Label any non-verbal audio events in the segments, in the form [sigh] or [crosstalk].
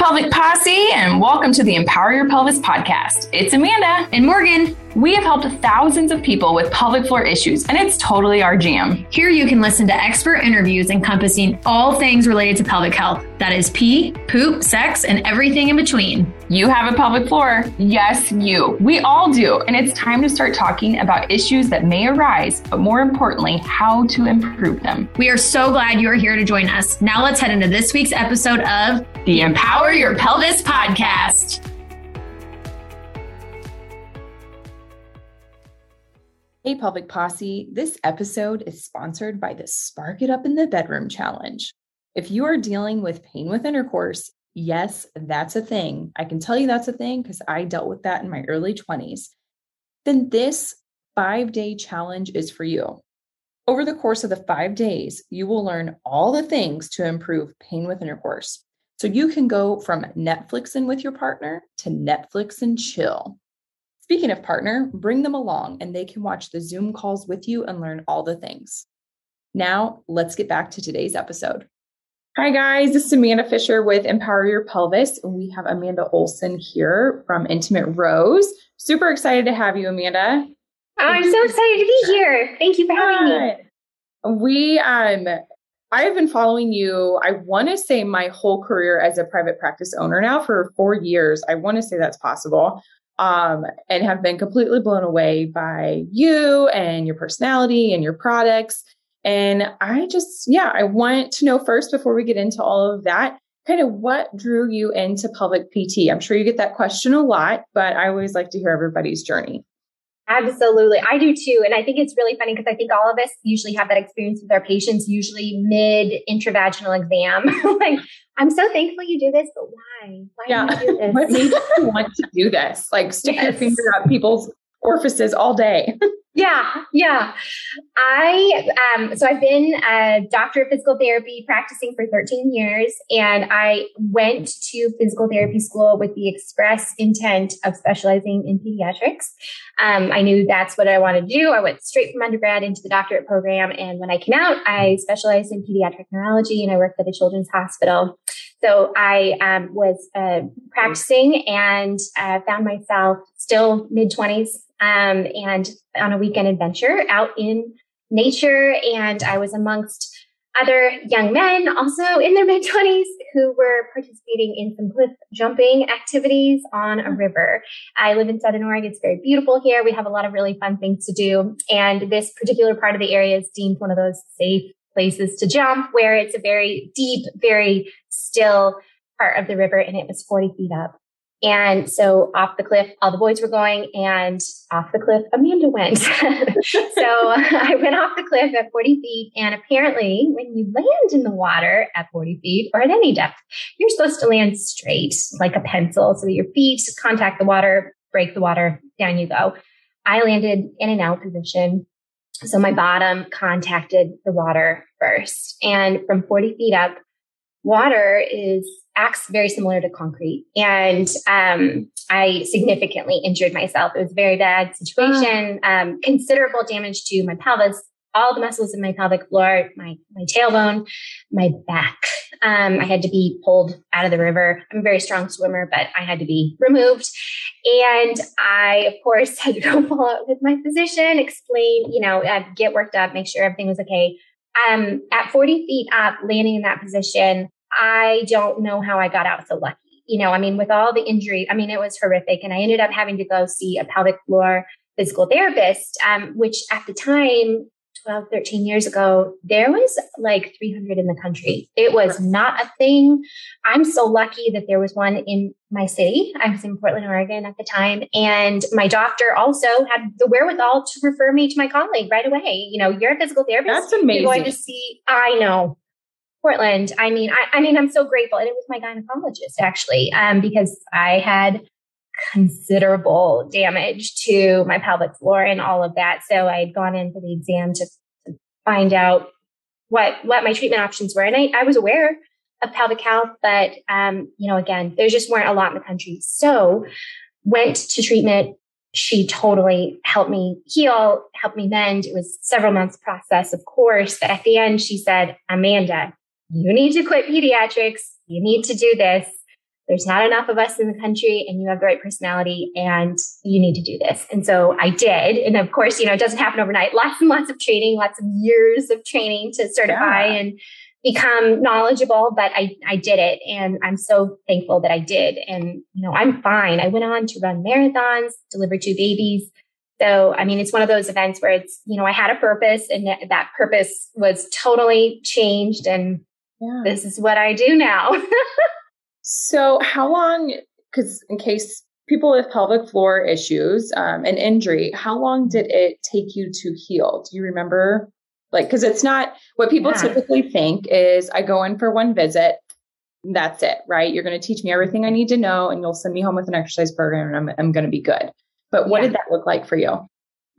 pelvic posse, and welcome to the Empower Your Pelvis podcast. It's Amanda and Morgan. We have helped thousands of people with pelvic floor issues, and it's totally our jam. Here you can listen to expert interviews encompassing all things related to pelvic health that is, pee, poop, sex, and everything in between. You have a pelvic floor. Yes, you. We all do. And it's time to start talking about issues that may arise, but more importantly, how to improve them. We are so glad you are here to join us. Now let's head into this week's episode of the Empower Your Pelvis podcast. Hey, Pelvic Posse. This episode is sponsored by the Spark It Up in the Bedroom Challenge. If you are dealing with pain with intercourse, yes, that's a thing. I can tell you that's a thing because I dealt with that in my early 20s. Then this five day challenge is for you. Over the course of the five days, you will learn all the things to improve pain with intercourse. So you can go from Netflixing with your partner to Netflix and chill. Speaking of partner, bring them along and they can watch the Zoom calls with you and learn all the things. Now, let's get back to today's episode. Hi, guys. This is Amanda Fisher with Empower Your Pelvis. We have Amanda Olson here from Intimate Rose. Super excited to have you, Amanda. Oh, I'm so excited to be here. Thank you for having me. We, um, I have been following you, I want to say my whole career as a private practice owner now for four years. I want to say that's possible um, and have been completely blown away by you and your personality and your products. And I just, yeah, I want to know first before we get into all of that, kind of what drew you into pelvic PT? I'm sure you get that question a lot, but I always like to hear everybody's journey. Absolutely. I do too. And I think it's really funny because I think all of us usually have that experience with our patients, usually mid intravaginal exam. [laughs] like, I'm so thankful you do this, but why? Why yeah. do [laughs] you do this? what made you want to do this? Like stick yes. your finger up people's orifices all day. [laughs] yeah, yeah. I um so I've been a doctor of physical therapy practicing for 13 years and I went to physical therapy school with the express intent of specializing in pediatrics. Um, I knew that's what I wanted to do. I went straight from undergrad into the doctorate program and when I came out, I specialized in pediatric neurology and I worked at a children's hospital. So I um, was uh, practicing and uh, found myself still mid 20s um, and on a weekend adventure out in nature. And I was amongst other young men also in their mid 20s who were participating in some cliff jumping activities on a river. I live in Southern Oregon. It's very beautiful here. We have a lot of really fun things to do. And this particular part of the area is deemed one of those safe places to jump where it's a very deep, very still part of the river and it was 40 feet up. And so off the cliff, all the boys were going, and off the cliff, Amanda went. [laughs] so [laughs] I went off the cliff at 40 feet. And apparently, when you land in the water at 40 feet or at any depth, you're supposed to land straight like a pencil so that your feet contact the water, break the water, down you go. I landed in an L position. So my bottom contacted the water first. And from 40 feet up, water is acts very similar to concrete. And um, I significantly injured myself. It was a very bad situation, um, considerable damage to my pelvis, all the muscles in my pelvic floor, my, my tailbone, my back. Um, I had to be pulled out of the river. I'm a very strong swimmer, but I had to be removed. And I, of course, [laughs] had to go follow up with my physician, explain, you know, uh, get worked up, make sure everything was okay. Um, at 40 feet up, landing in that position, I don't know how I got out so lucky. You know, I mean, with all the injury, I mean, it was horrific. And I ended up having to go see a pelvic floor physical therapist, um, which at the time, 12, 13 years ago, there was like 300 in the country. It was not a thing. I'm so lucky that there was one in my city. I was in Portland, Oregon at the time. And my doctor also had the wherewithal to refer me to my colleague right away. You know, you're a physical therapist. That's amazing. You're going to see, I know. Portland. I mean, I, I mean, I'm so grateful. And it was my gynecologist actually, um, because I had considerable damage to my pelvic floor and all of that. So I had gone in for the exam to, to find out what, what my treatment options were. And I, I was aware of pelvic health, but, um, you know, again, there just weren't a lot in the country. So went to treatment. She totally helped me heal, helped me mend. It was several months process, of course, but at the end, she said, Amanda, you need to quit pediatrics. You need to do this. There's not enough of us in the country and you have the right personality and you need to do this. And so I did. And of course, you know, it doesn't happen overnight. [laughs] Lots and lots of training, lots of years of training to certify yeah. and become knowledgeable, but I, I did it. And I'm so thankful that I did. And, you know, I'm fine. I went on to run marathons, deliver two babies. So, I mean, it's one of those events where it's, you know, I had a purpose and that purpose was totally changed. And yeah. this is what I do now. [laughs] So, how long, because in case people with pelvic floor issues, um, an injury, how long did it take you to heal? Do you remember? Like, because it's not what people yeah. typically think is I go in for one visit, that's it, right? You're going to teach me everything I need to know, and you'll send me home with an exercise program, and I'm, I'm going to be good. But what yeah. did that look like for you?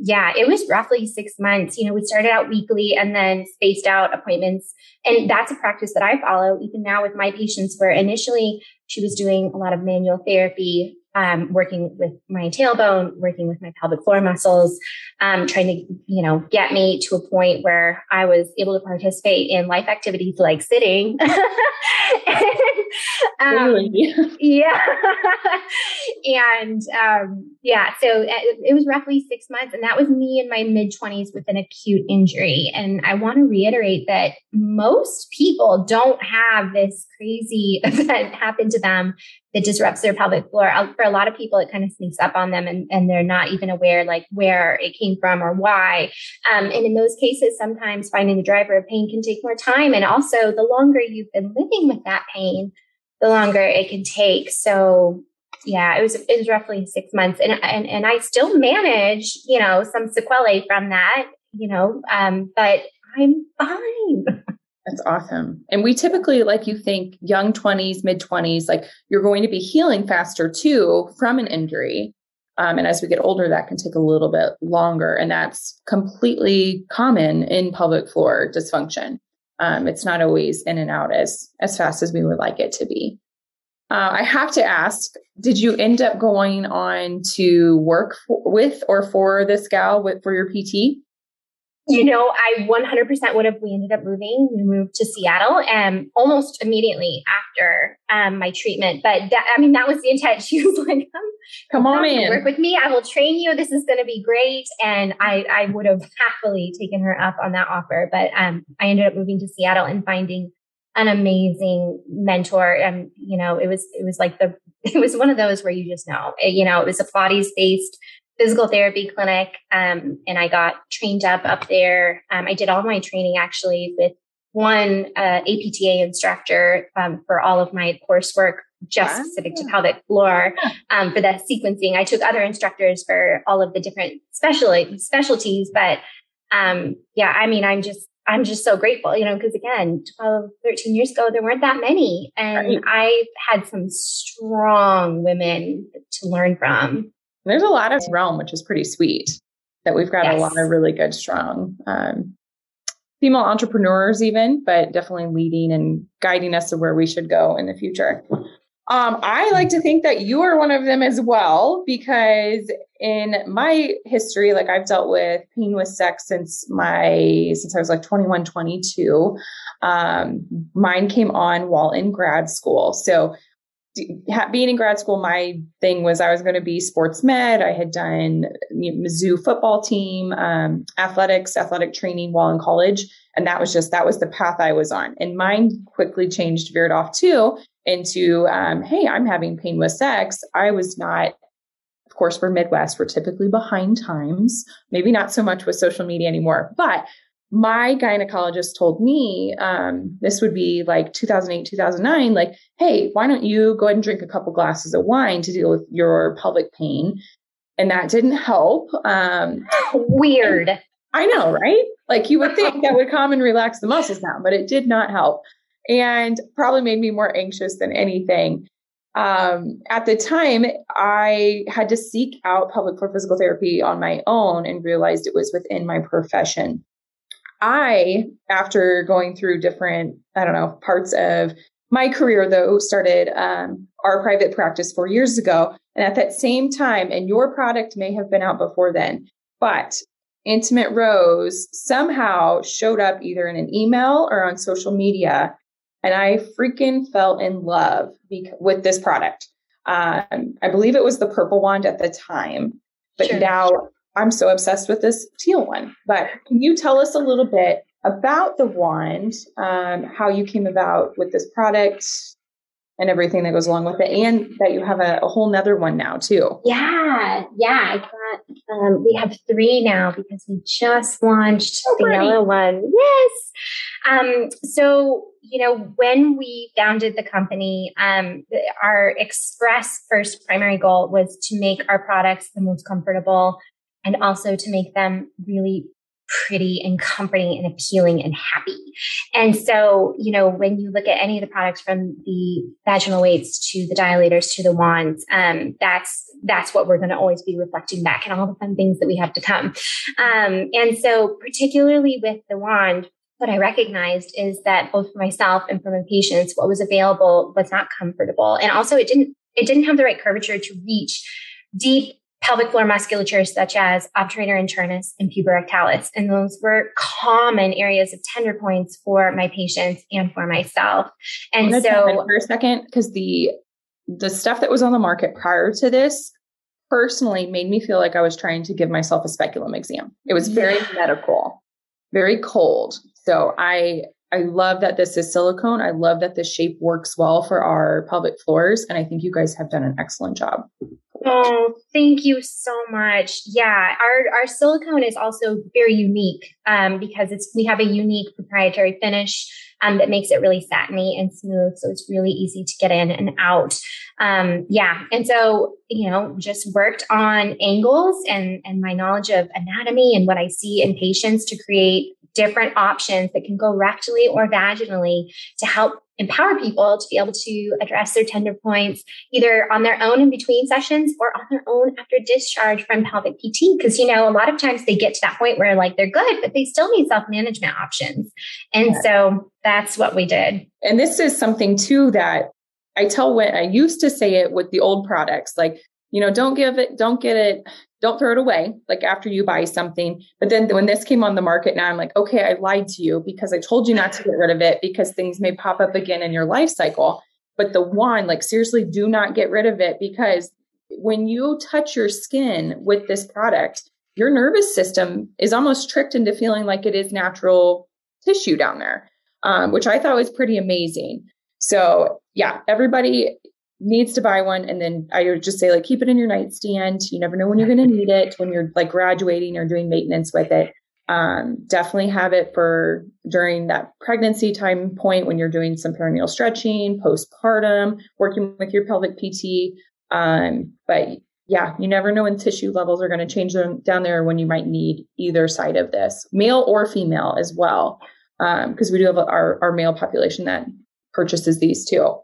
Yeah, it was roughly six months. You know, we started out weekly and then spaced out appointments. And that's a practice that I follow even now with my patients, where initially she was doing a lot of manual therapy, um, working with my tailbone, working with my pelvic floor muscles, um, trying to, you know, get me to a point where I was able to participate in life activities like sitting. [laughs] um, [laughs] yeah. [laughs] and um, yeah, so it, uh, it was roughly six months, and that was me in my mid 20s with an acute injury. And I want to reiterate that most people don't have this crazy [laughs] event happen to them that disrupts their pelvic floor. For a lot of people, it kind of sneaks up on them and, and they're not even aware like where it came from or why. Um, and in those cases, sometimes finding the driver of pain can take more time. And also the longer you've been living with that pain, the longer it can take. So yeah, it was, it was roughly six months and, and, and I still manage, you know, some sequelae from that, you know, um, but I'm fine. [laughs] That's awesome. And we typically, like you think, young 20s, mid 20s, like you're going to be healing faster too from an injury. Um, and as we get older, that can take a little bit longer. And that's completely common in pelvic floor dysfunction. Um, it's not always in and out as, as fast as we would like it to be. Uh, I have to ask, did you end up going on to work for, with or for this gal with, for your PT? You know, I 100% would have. We ended up moving. We moved to Seattle and um, almost immediately after um, my treatment. But that, I mean, that was the intent. [laughs] She was like, "Come, come on in, work with me. I will train you. This is going to be great." And I, I would have happily taken her up on that offer. But um, I ended up moving to Seattle and finding an amazing mentor. And you know, it was it was like the [laughs] it was one of those where you just know, you know, it was a Pilates based physical therapy clinic. Um, and I got trained up up there. Um, I did all my training actually with one uh, APTA instructor um, for all of my coursework, just wow. specific to pelvic floor um, for the sequencing. I took other instructors for all of the different specialty specialties, but um, yeah, I mean, I'm just I'm just so grateful, you know, because again, 12, 13 years ago, there weren't that many. And right. I had some strong women to learn from. There's a lot of realm, which is pretty sweet that we've got yes. a lot of really good, strong um, female entrepreneurs, even, but definitely leading and guiding us to where we should go in the future. Um, I like to think that you are one of them as well, because in my history, like I've dealt with pain with sex since my, since I was like 21, 22. Um, mine came on while in grad school. So being in grad school, my thing was I was going to be sports med. I had done Mizzou football team, um, athletics, athletic training while in college. And that was just, that was the path I was on. And mine quickly changed, veered off too into, um, hey, I'm having pain with sex. I was not, of course, we're Midwest. We're typically behind times, maybe not so much with social media anymore, but my gynecologist told me um, this would be like 2008 2009 like hey why don't you go ahead and drink a couple glasses of wine to deal with your pelvic pain? And that didn't help um, [gasps] weird. I know right? Like you would think that would calm and relax the muscles down but it did not help and probably made me more anxious than anything. Um, at the time, I had to seek out pelvic floor physical therapy on my own and realized it was within my profession. I, after going through different, I don't know, parts of my career, though, started um, our private practice four years ago. And at that same time, and your product may have been out before then, but Intimate Rose somehow showed up either in an email or on social media. and I freaking fell in love with this product. Um, I believe it was the purple wand at the time, but sure. now I'm so obsessed with this teal one. But can you tell us a little bit about the wand, um, how you came about with this product, and everything that goes along with it, and that you have a, a whole nother one now too. Yeah, yeah, I got. Um, we have three now because we just launched oh, the yellow one. Yes. Um, so you know, when we founded the company, um, our express first primary goal was to make our products the most comfortable and also to make them really pretty and comforting and appealing and happy. And so, you know, when you look at any of the products from the vaginal weights to the dilators to the wands, um, that's that's what we're going to always be reflecting back and all the fun things that we have to come. Um, and so, particularly with the wand, what I recognized is that both for myself and for my patients, what was available was not comfortable, and also it didn't it didn't have the right curvature to reach deep pelvic floor musculature such as obturator internus and puborectalis. And those were common areas of tender points for my patients and for myself. And so for a second, because the the stuff that was on the market prior to this personally made me feel like I was trying to give myself a speculum exam. It was very yeah. medical, very cold. So I I love that this is silicone. I love that the shape works well for our pelvic floors. And I think you guys have done an excellent job. Oh, thank you so much. Yeah, our, our silicone is also very unique um, because it's we have a unique proprietary finish um, that makes it really satiny and smooth. So it's really easy to get in and out. Um, yeah. And so, you know, just worked on angles and, and my knowledge of anatomy and what I see in patients to create different options that can go rectally or vaginally to help empower people to be able to address their tender points either on their own in between sessions or on their own after discharge from pelvic PT. Because, you know, a lot of times they get to that point where like they're good, but they still need self management options. And yeah. so that's what we did. And this is something too that I tell when I used to say it with the old products, like, you know, don't give it, don't get it don't throw it away like after you buy something. But then when this came on the market now i'm like okay i lied to you because i told you not to get rid of it because things may pop up again in your life cycle. But the one like seriously do not get rid of it because when you touch your skin with this product your nervous system is almost tricked into feeling like it is natural tissue down there um, which i thought was pretty amazing. So yeah everybody needs to buy one and then i would just say like keep it in your nightstand. You never know when you're going to need it when you're like graduating or doing maintenance with it. Um, definitely have it for during that pregnancy time point when you're doing some perineal stretching postpartum working with your pelvic pt um, but yeah you never know when tissue levels are going to change down there when you might need either side of this male or female as well. Because um, we do have our, our male population that purchases these too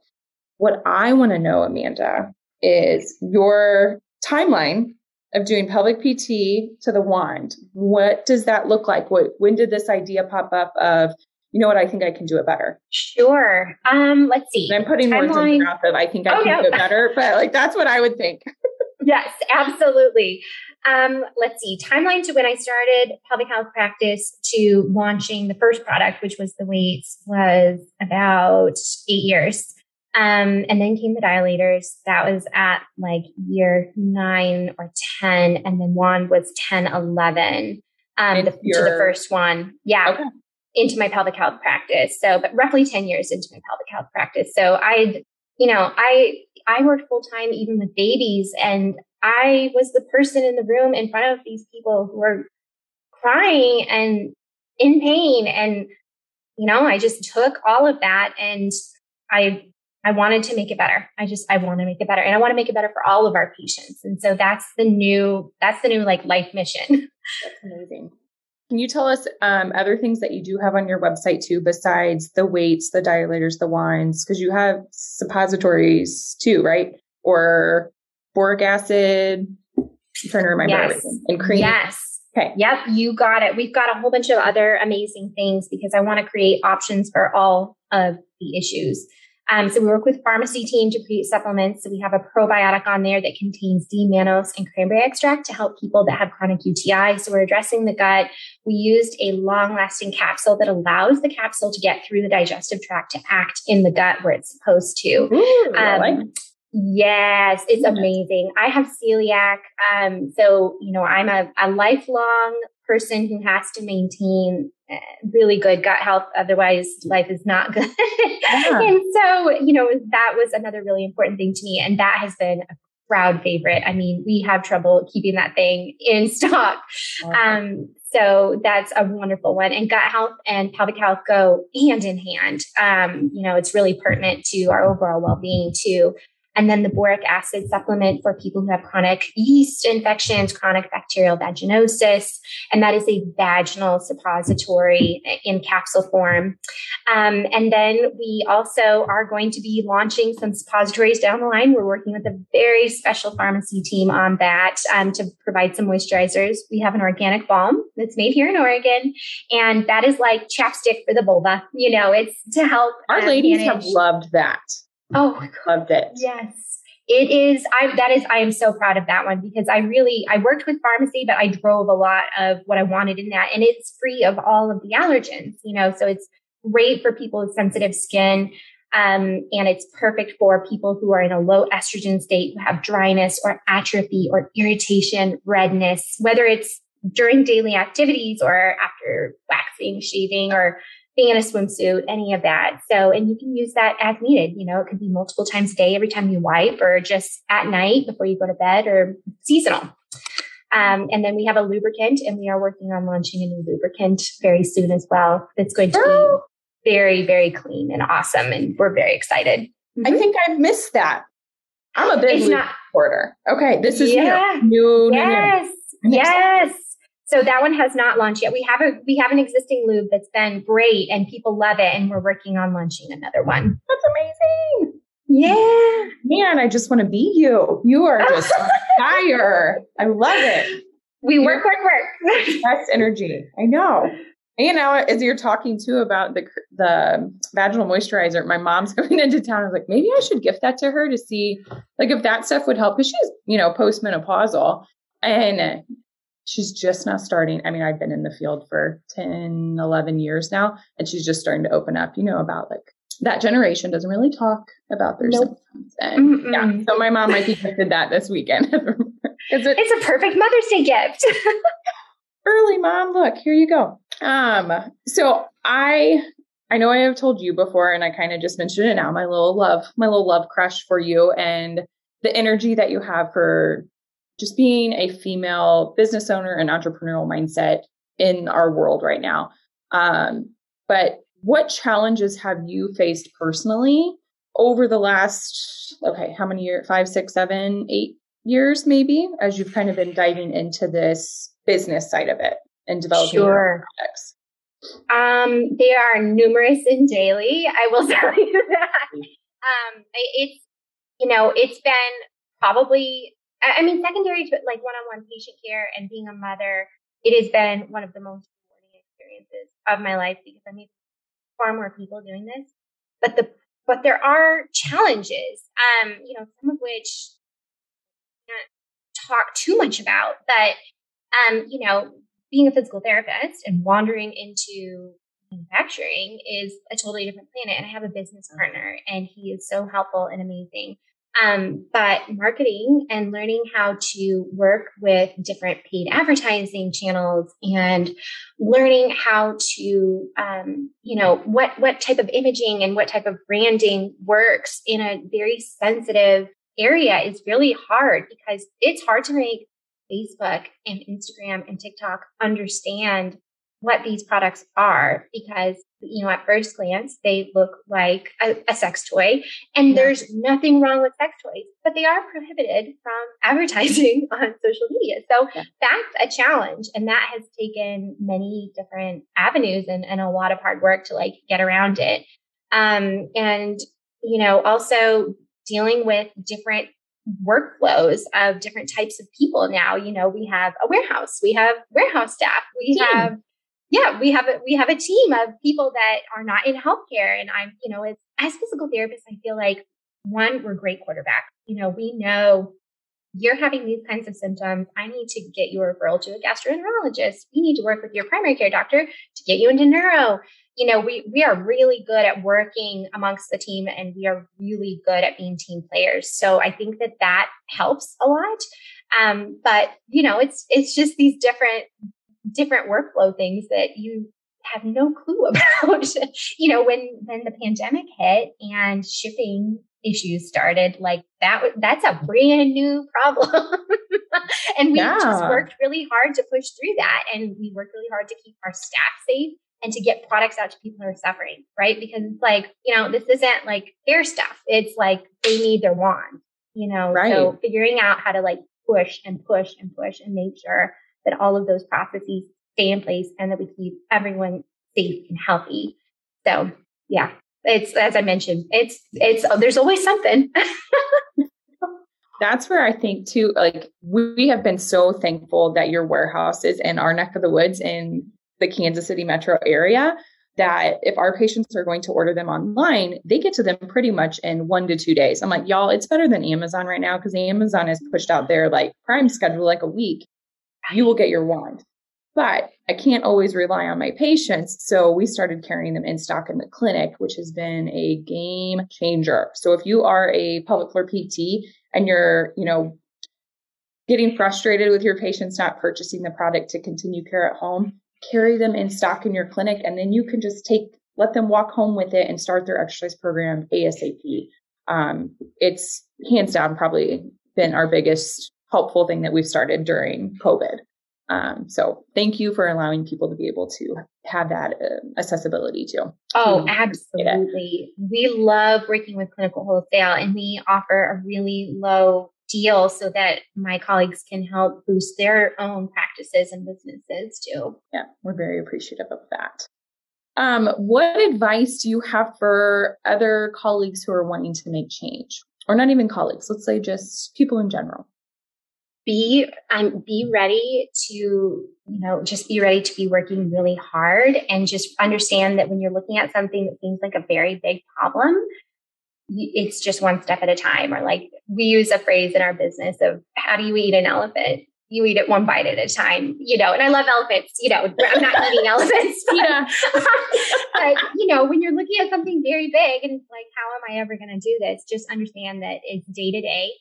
what I want to know, Amanda, is your timeline of doing pelvic PT to the wand. What does that look like? What, when did this idea pop up of, you know what, I think I can do it better? Sure. Um, let's see. And I'm putting Timeline. words in the mouth of I think I oh, can no. do it better, [laughs] but like that's what I would think. [laughs] yes, absolutely. Um, let's see, timeline to when I started pelvic health practice to launching the first product, which was the weights, was about eight years. Um, and then came the dilators. That was at like year nine or 10. And then one was 10, 11, um, the, to the first one. Yeah. Okay. Into my pelvic health practice. So, but roughly 10 years into my pelvic health practice. So I, you know, I, I worked full time even with babies and I was the person in the room in front of these people who were crying and in pain. And, you know, I just took all of that and I I wanted to make it better. I just, I want to make it better and I want to make it better for all of our patients. And so that's the new, that's the new like life mission. [laughs] That's amazing. Can you tell us um, other things that you do have on your website too, besides the weights, the dilators, the wines? Because you have suppositories too, right? Or boric acid. I'm trying to remember yes. everything. And cream. Yes. Okay. Yep, you got it. We've got a whole bunch of other amazing things because I want to create options for all of the issues. Um, so we work with pharmacy team to create supplements. So we have a probiotic on there that contains D-mannose and cranberry extract to help people that have chronic UTI. So we're addressing the gut. We used a long-lasting capsule that allows the capsule to get through the digestive tract to act in the gut where it's supposed to. Ooh, um, like Yes, it's amazing. I have celiac. Um, so, you know, I'm a, a lifelong person who has to maintain really good gut health. Otherwise, life is not good. Yeah. [laughs] and so, you know, that was another really important thing to me. And that has been a crowd favorite. I mean, we have trouble keeping that thing in [laughs] stock. Um, so that's a wonderful one. And gut health and pelvic health go hand in hand. Um, you know, it's really pertinent to our overall well being too and then the boric acid supplement for people who have chronic yeast infections, chronic bacterial vaginosis, and that is a vaginal suppository in capsule form. Um, and then we also are going to be launching some suppositories down the line. We're working with a very special pharmacy team on that um, to provide some moisturizers. We have an organic balm that's made here in Oregon, and that is like chapstick for the vulva. You know, it's to help. Our um, ladies manage. have loved that. Oh, loved it. Yes. It is, I, that is, I am so proud of that one because I really, I worked with pharmacy, but I drove a lot of what I wanted in that. And it's free of all of the allergens, you know, so it's great for people with sensitive skin. Um, and it's perfect for people who are in a low estrogen state, who have dryness or atrophy or irritation, redness, whether it's during daily activities or after waxing, shaving, or being in a swimsuit, any of that. So, and you can use that as needed. You know, it could be multiple times a day, every time you wipe, or just at night before you go to bed, or seasonal. Um, and then we have a lubricant, and we are working on launching a new lubricant very soon as well. That's going to be very, very clean and awesome, and we're very excited. Mm-hmm. I think I've missed that. I'm a big it's not, supporter. Okay, this is yeah, new. new yes, new. yes. So that one has not launched yet. We have a we have an existing lube that's been great and people love it, and we're working on launching another one. That's amazing. Yeah. Man, I just want to be you. You are just [laughs] fire. I love it. We work, work, work. [laughs] Best energy. I know. You know, as you're talking too about the the vaginal moisturizer, my mom's [laughs] coming into town. I was like, maybe I should gift that to her to see, like, if that stuff would help because she's, you know, postmenopausal, and she's just now starting. I mean, I've been in the field for 10, 11 years now, and she's just starting to open up, you know, about like that generation doesn't really talk about their nope. symptoms. And Mm-mm. yeah, so my mom might be gifted that this weekend. [laughs] it, it's a perfect Mother's Day gift. [laughs] Early mom, look, here you go. Um, so I I know I have told you before, and I kind of just mentioned it now, my little love, my little love crush for you and the energy that you have for just being a female business owner and entrepreneurial mindset in our world right now. Um, but what challenges have you faced personally over the last, okay, how many years? Five, six, seven, eight years, maybe, as you've kind of been diving into this business side of it and developing sure. products? Um, they are numerous and daily. I will [laughs] tell you that. Um, it's, you know, it's been probably I mean, secondary to like one-on-one patient care and being a mother, it has been one of the most rewarding experiences of my life because I meet far more people doing this. But the but there are challenges, um, you know, some of which I can't talk too much about. But um, you know, being a physical therapist and wandering into manufacturing is a totally different planet. And I have a business partner, and he is so helpful and amazing. Um, but marketing and learning how to work with different paid advertising channels and learning how to, um, you know, what, what type of imaging and what type of branding works in a very sensitive area is really hard because it's hard to make Facebook and Instagram and TikTok understand what these products are because you know at first glance they look like a, a sex toy and yeah. there's nothing wrong with sex toys but they are prohibited from [laughs] advertising [laughs] on social media so yeah. that's a challenge and that has taken many different avenues and, and a lot of hard work to like get around it um, and you know also dealing with different workflows of different types of people now you know we have a warehouse we have warehouse staff we Team. have yeah, we have a we have a team of people that are not in healthcare, and I'm you know it's as physical therapists, I feel like one, we're great quarterbacks. You know, we know you're having these kinds of symptoms. I need to get you a referral to a gastroenterologist. We need to work with your primary care doctor to get you into neuro. You know, we, we are really good at working amongst the team and we are really good at being team players. So I think that that helps a lot. Um, but you know, it's, it's just these different, different workflow things that you have no clue [laughs] about. you know, when, when the pandemic hit and shipping issues started, like that, that's a brand new problem. [laughs] and we yeah. just worked really hard to push through that. And we worked really hard to keep our staff safe and to get products out to people who are suffering, right? Because it's like, you know, this isn't like their stuff. It's like they need their wand, you know? Right. So figuring out how to like push and push and push and make sure that all of those processes stay in place and that we keep everyone safe and healthy. So yeah, it's as I mentioned, it's it's oh, there's always something. [laughs] That's where I think too, like we have been so thankful that your warehouse is in our neck of the woods in the Kansas City metro area. That if our patients are going to order them online, they get to them pretty much in one to two days. I'm like, y'all, it's better than Amazon right now because Amazon has pushed out their like prime schedule like a week. You will get your wand. But I can't always rely on my patients. So we started carrying them in stock in the clinic, which has been a game changer. So if you are a pelvic floor PT and you're, you know, getting frustrated with your patients not purchasing the product to continue care at home, carry them in stock in your clinic and then you can just take let them walk home with it and start their exercise program ASAP. Um, it's hands down probably been our biggest helpful thing that we've started during COVID. Um, so thank you for allowing people to be able to have that uh, accessibility too. Oh, to absolutely. We love working with clinical wholesale and we offer a really low deal so that my colleagues can help boost their own practices and businesses too. Yeah, we're very appreciative of that. Um, what advice do you have for other colleagues who are wanting to make change? Or not even colleagues, let's say just people in general be um, be ready to you know just be ready to be working really hard and just understand that when you're looking at something that seems like a very big problem it's just one step at a time or like we use a phrase in our business of how do you eat an elephant you eat it one bite at a time, you know, and I love elephants, you know, I'm not [laughs] eating elephants, but, yeah. [laughs] but, you know, when you're looking at something very big and it's like, how am I ever going to do this? Just understand that it's day to day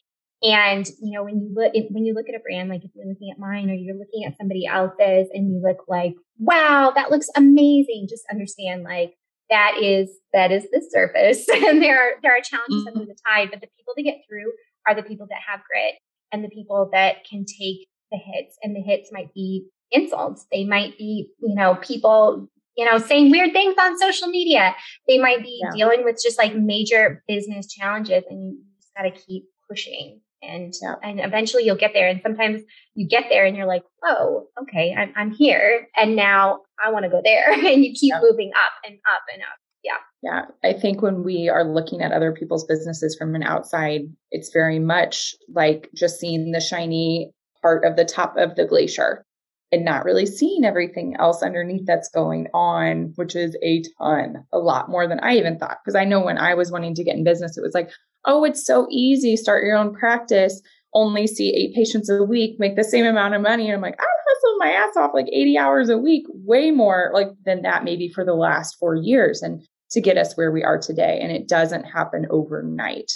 and, you know, when you look, when you look at a brand, like if you're looking at mine or you're looking at somebody else's and you look like, wow, that looks amazing. Just understand like that is, that is the surface. [laughs] and there are, there are challenges mm-hmm. under the tide, but the people that get through are the people that have grit and the people that can take the hits and the hits might be insults. They might be, you know, people you know, saying weird things on social media. They might be yeah. dealing with just like major business challenges and you just got to keep pushing and yeah. and eventually you'll get there and sometimes you get there and you're like whoa, okay i'm, I'm here and now i want to go there [laughs] and you keep yeah. moving up and up and up yeah yeah i think when we are looking at other people's businesses from an outside it's very much like just seeing the shiny part of the top of the glacier and not really seeing everything else underneath that's going on, which is a ton, a lot more than I even thought. Because I know when I was wanting to get in business, it was like, oh, it's so easy. Start your own practice, only see eight patients a week, make the same amount of money. And I'm like, I hustled my ass off like 80 hours a week, way more like than that maybe for the last four years and to get us where we are today. And it doesn't happen overnight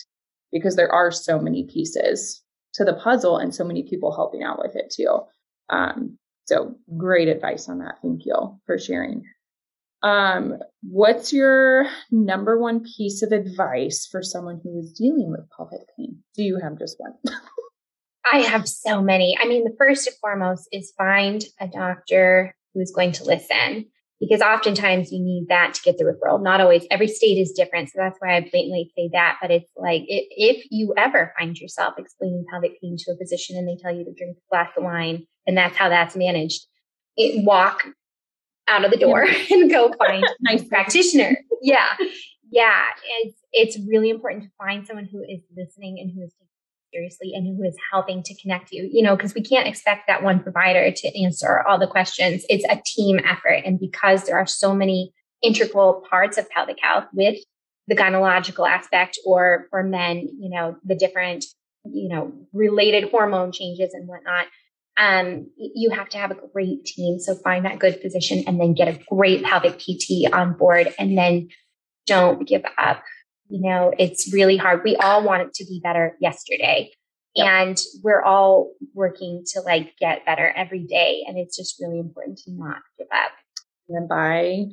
because there are so many pieces to the puzzle and so many people helping out with it too. Um, so great advice on that. Thank you for sharing. Um, what's your number one piece of advice for someone who is dealing with pelvic pain? Do you have just one? [laughs] I have so many. I mean, the first and foremost is find a doctor who's going to listen because oftentimes you need that to get the referral. Not always. Every state is different. So that's why I blatantly say that. But it's like if you ever find yourself explaining pelvic pain to a physician and they tell you to drink a glass of wine and that's how that's managed, it, walk out of the door [laughs] and go find [laughs] a nice practitioner. Yeah. Yeah. It's, it's really important to find someone who is listening and who is taking seriously and who is helping to connect you, you know, because we can't expect that one provider to answer all the questions. It's a team effort. And because there are so many integral parts of pelvic health with the gynecological aspect or for men, you know, the different, you know, related hormone changes and whatnot. Um, you have to have a great team. So find that good physician and then get a great pelvic PT on board and then don't give up. You know, it's really hard. We all want it to be better yesterday. Yep. And we're all working to like get better every day. And it's just really important to not give up. And then buy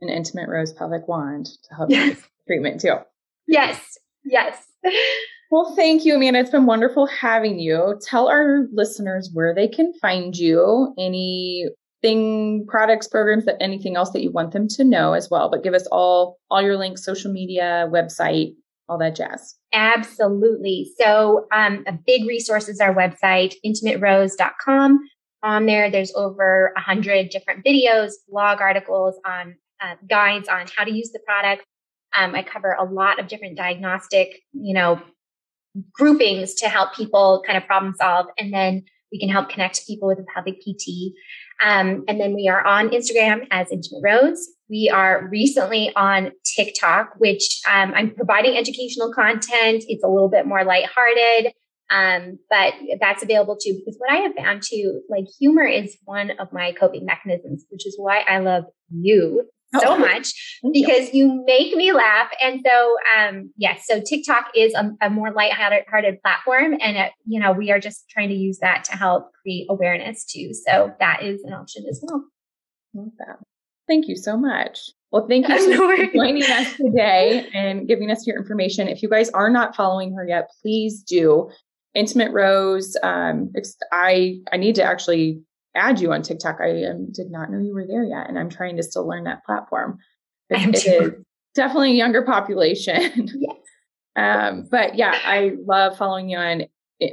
an intimate rose pelvic wand to help [laughs] you treatment too. Yes. Yes. [laughs] Well, thank you, Amanda. It's been wonderful having you. Tell our listeners where they can find you, anything, products, programs, that anything else that you want them to know as well. But give us all all your links, social media, website, all that jazz. Absolutely. So um, a big resource is our website, intimaterose.com. On there, there's over a hundred different videos, blog articles on uh, guides on how to use the product. Um, I cover a lot of different diagnostic, you know, groupings to help people kind of problem solve. And then we can help connect people with a pelvic PT. Um, and then we are on Instagram as Intimate Rose. We are recently on TikTok, which um, I'm providing educational content. It's a little bit more lighthearted. Um, but that's available too, because what I have found too, like humor is one of my coping mechanisms, which is why I love you so oh, much because you make me laugh. And so, um, yes, so TikTok is a, a more light-hearted platform, and it, you know we are just trying to use that to help create awareness too. So that is an option as well. Love that. Thank you so much. Well, thank you [laughs] so for joining us today and giving us your information. If you guys are not following her yet, please do. Intimate Rose. Um, I I need to actually add you on TikTok. I um, did not know you were there yet, and I'm trying to still learn that platform. It, it is definitely a younger population. [laughs] Yes. um, but yeah, I love following you on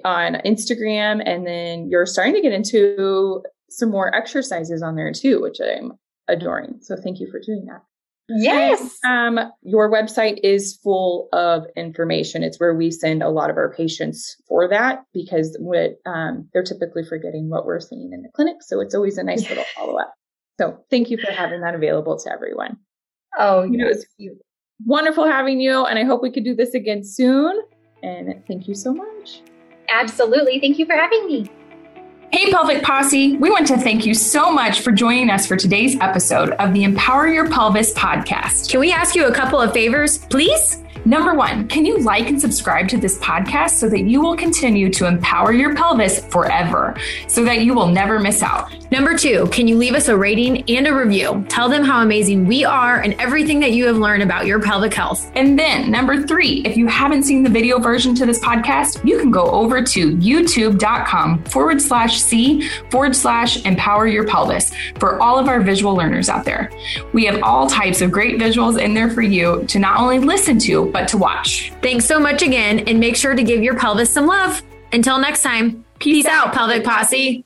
on Instagram, and then you're starting to get into some more exercises on there too, which I'm adoring. So thank you for doing that. Yes. And, um, your website is full of information. It's where we send a lot of our patients for that because what um, they're typically forgetting what we're seeing in the clinic. So it's always a [laughs] nice little follow up. So thank you for having that available to everyone. Oh, you know, it's wonderful having you, and I hope we could do this again soon. And thank you so much. Absolutely. Thank you for having me. Hey, Pelvic Posse, we want to thank you so much for joining us for today's episode of the Empower Your Pelvis podcast. Can we ask you a couple of favors, please? Number one, can you like and subscribe to this podcast so that you will continue to empower your pelvis forever so that you will never miss out? Number two, can you leave us a rating and a review? Tell them how amazing we are and everything that you have learned about your pelvic health. And then number three, if you haven't seen the video version to this podcast, you can go over to youtube.com forward slash C forward slash empower your pelvis for all of our visual learners out there. We have all types of great visuals in there for you to not only listen to, but to watch. Thanks so much again, and make sure to give your pelvis some love. Until next time, peace, peace out, out, Pelvic Posse.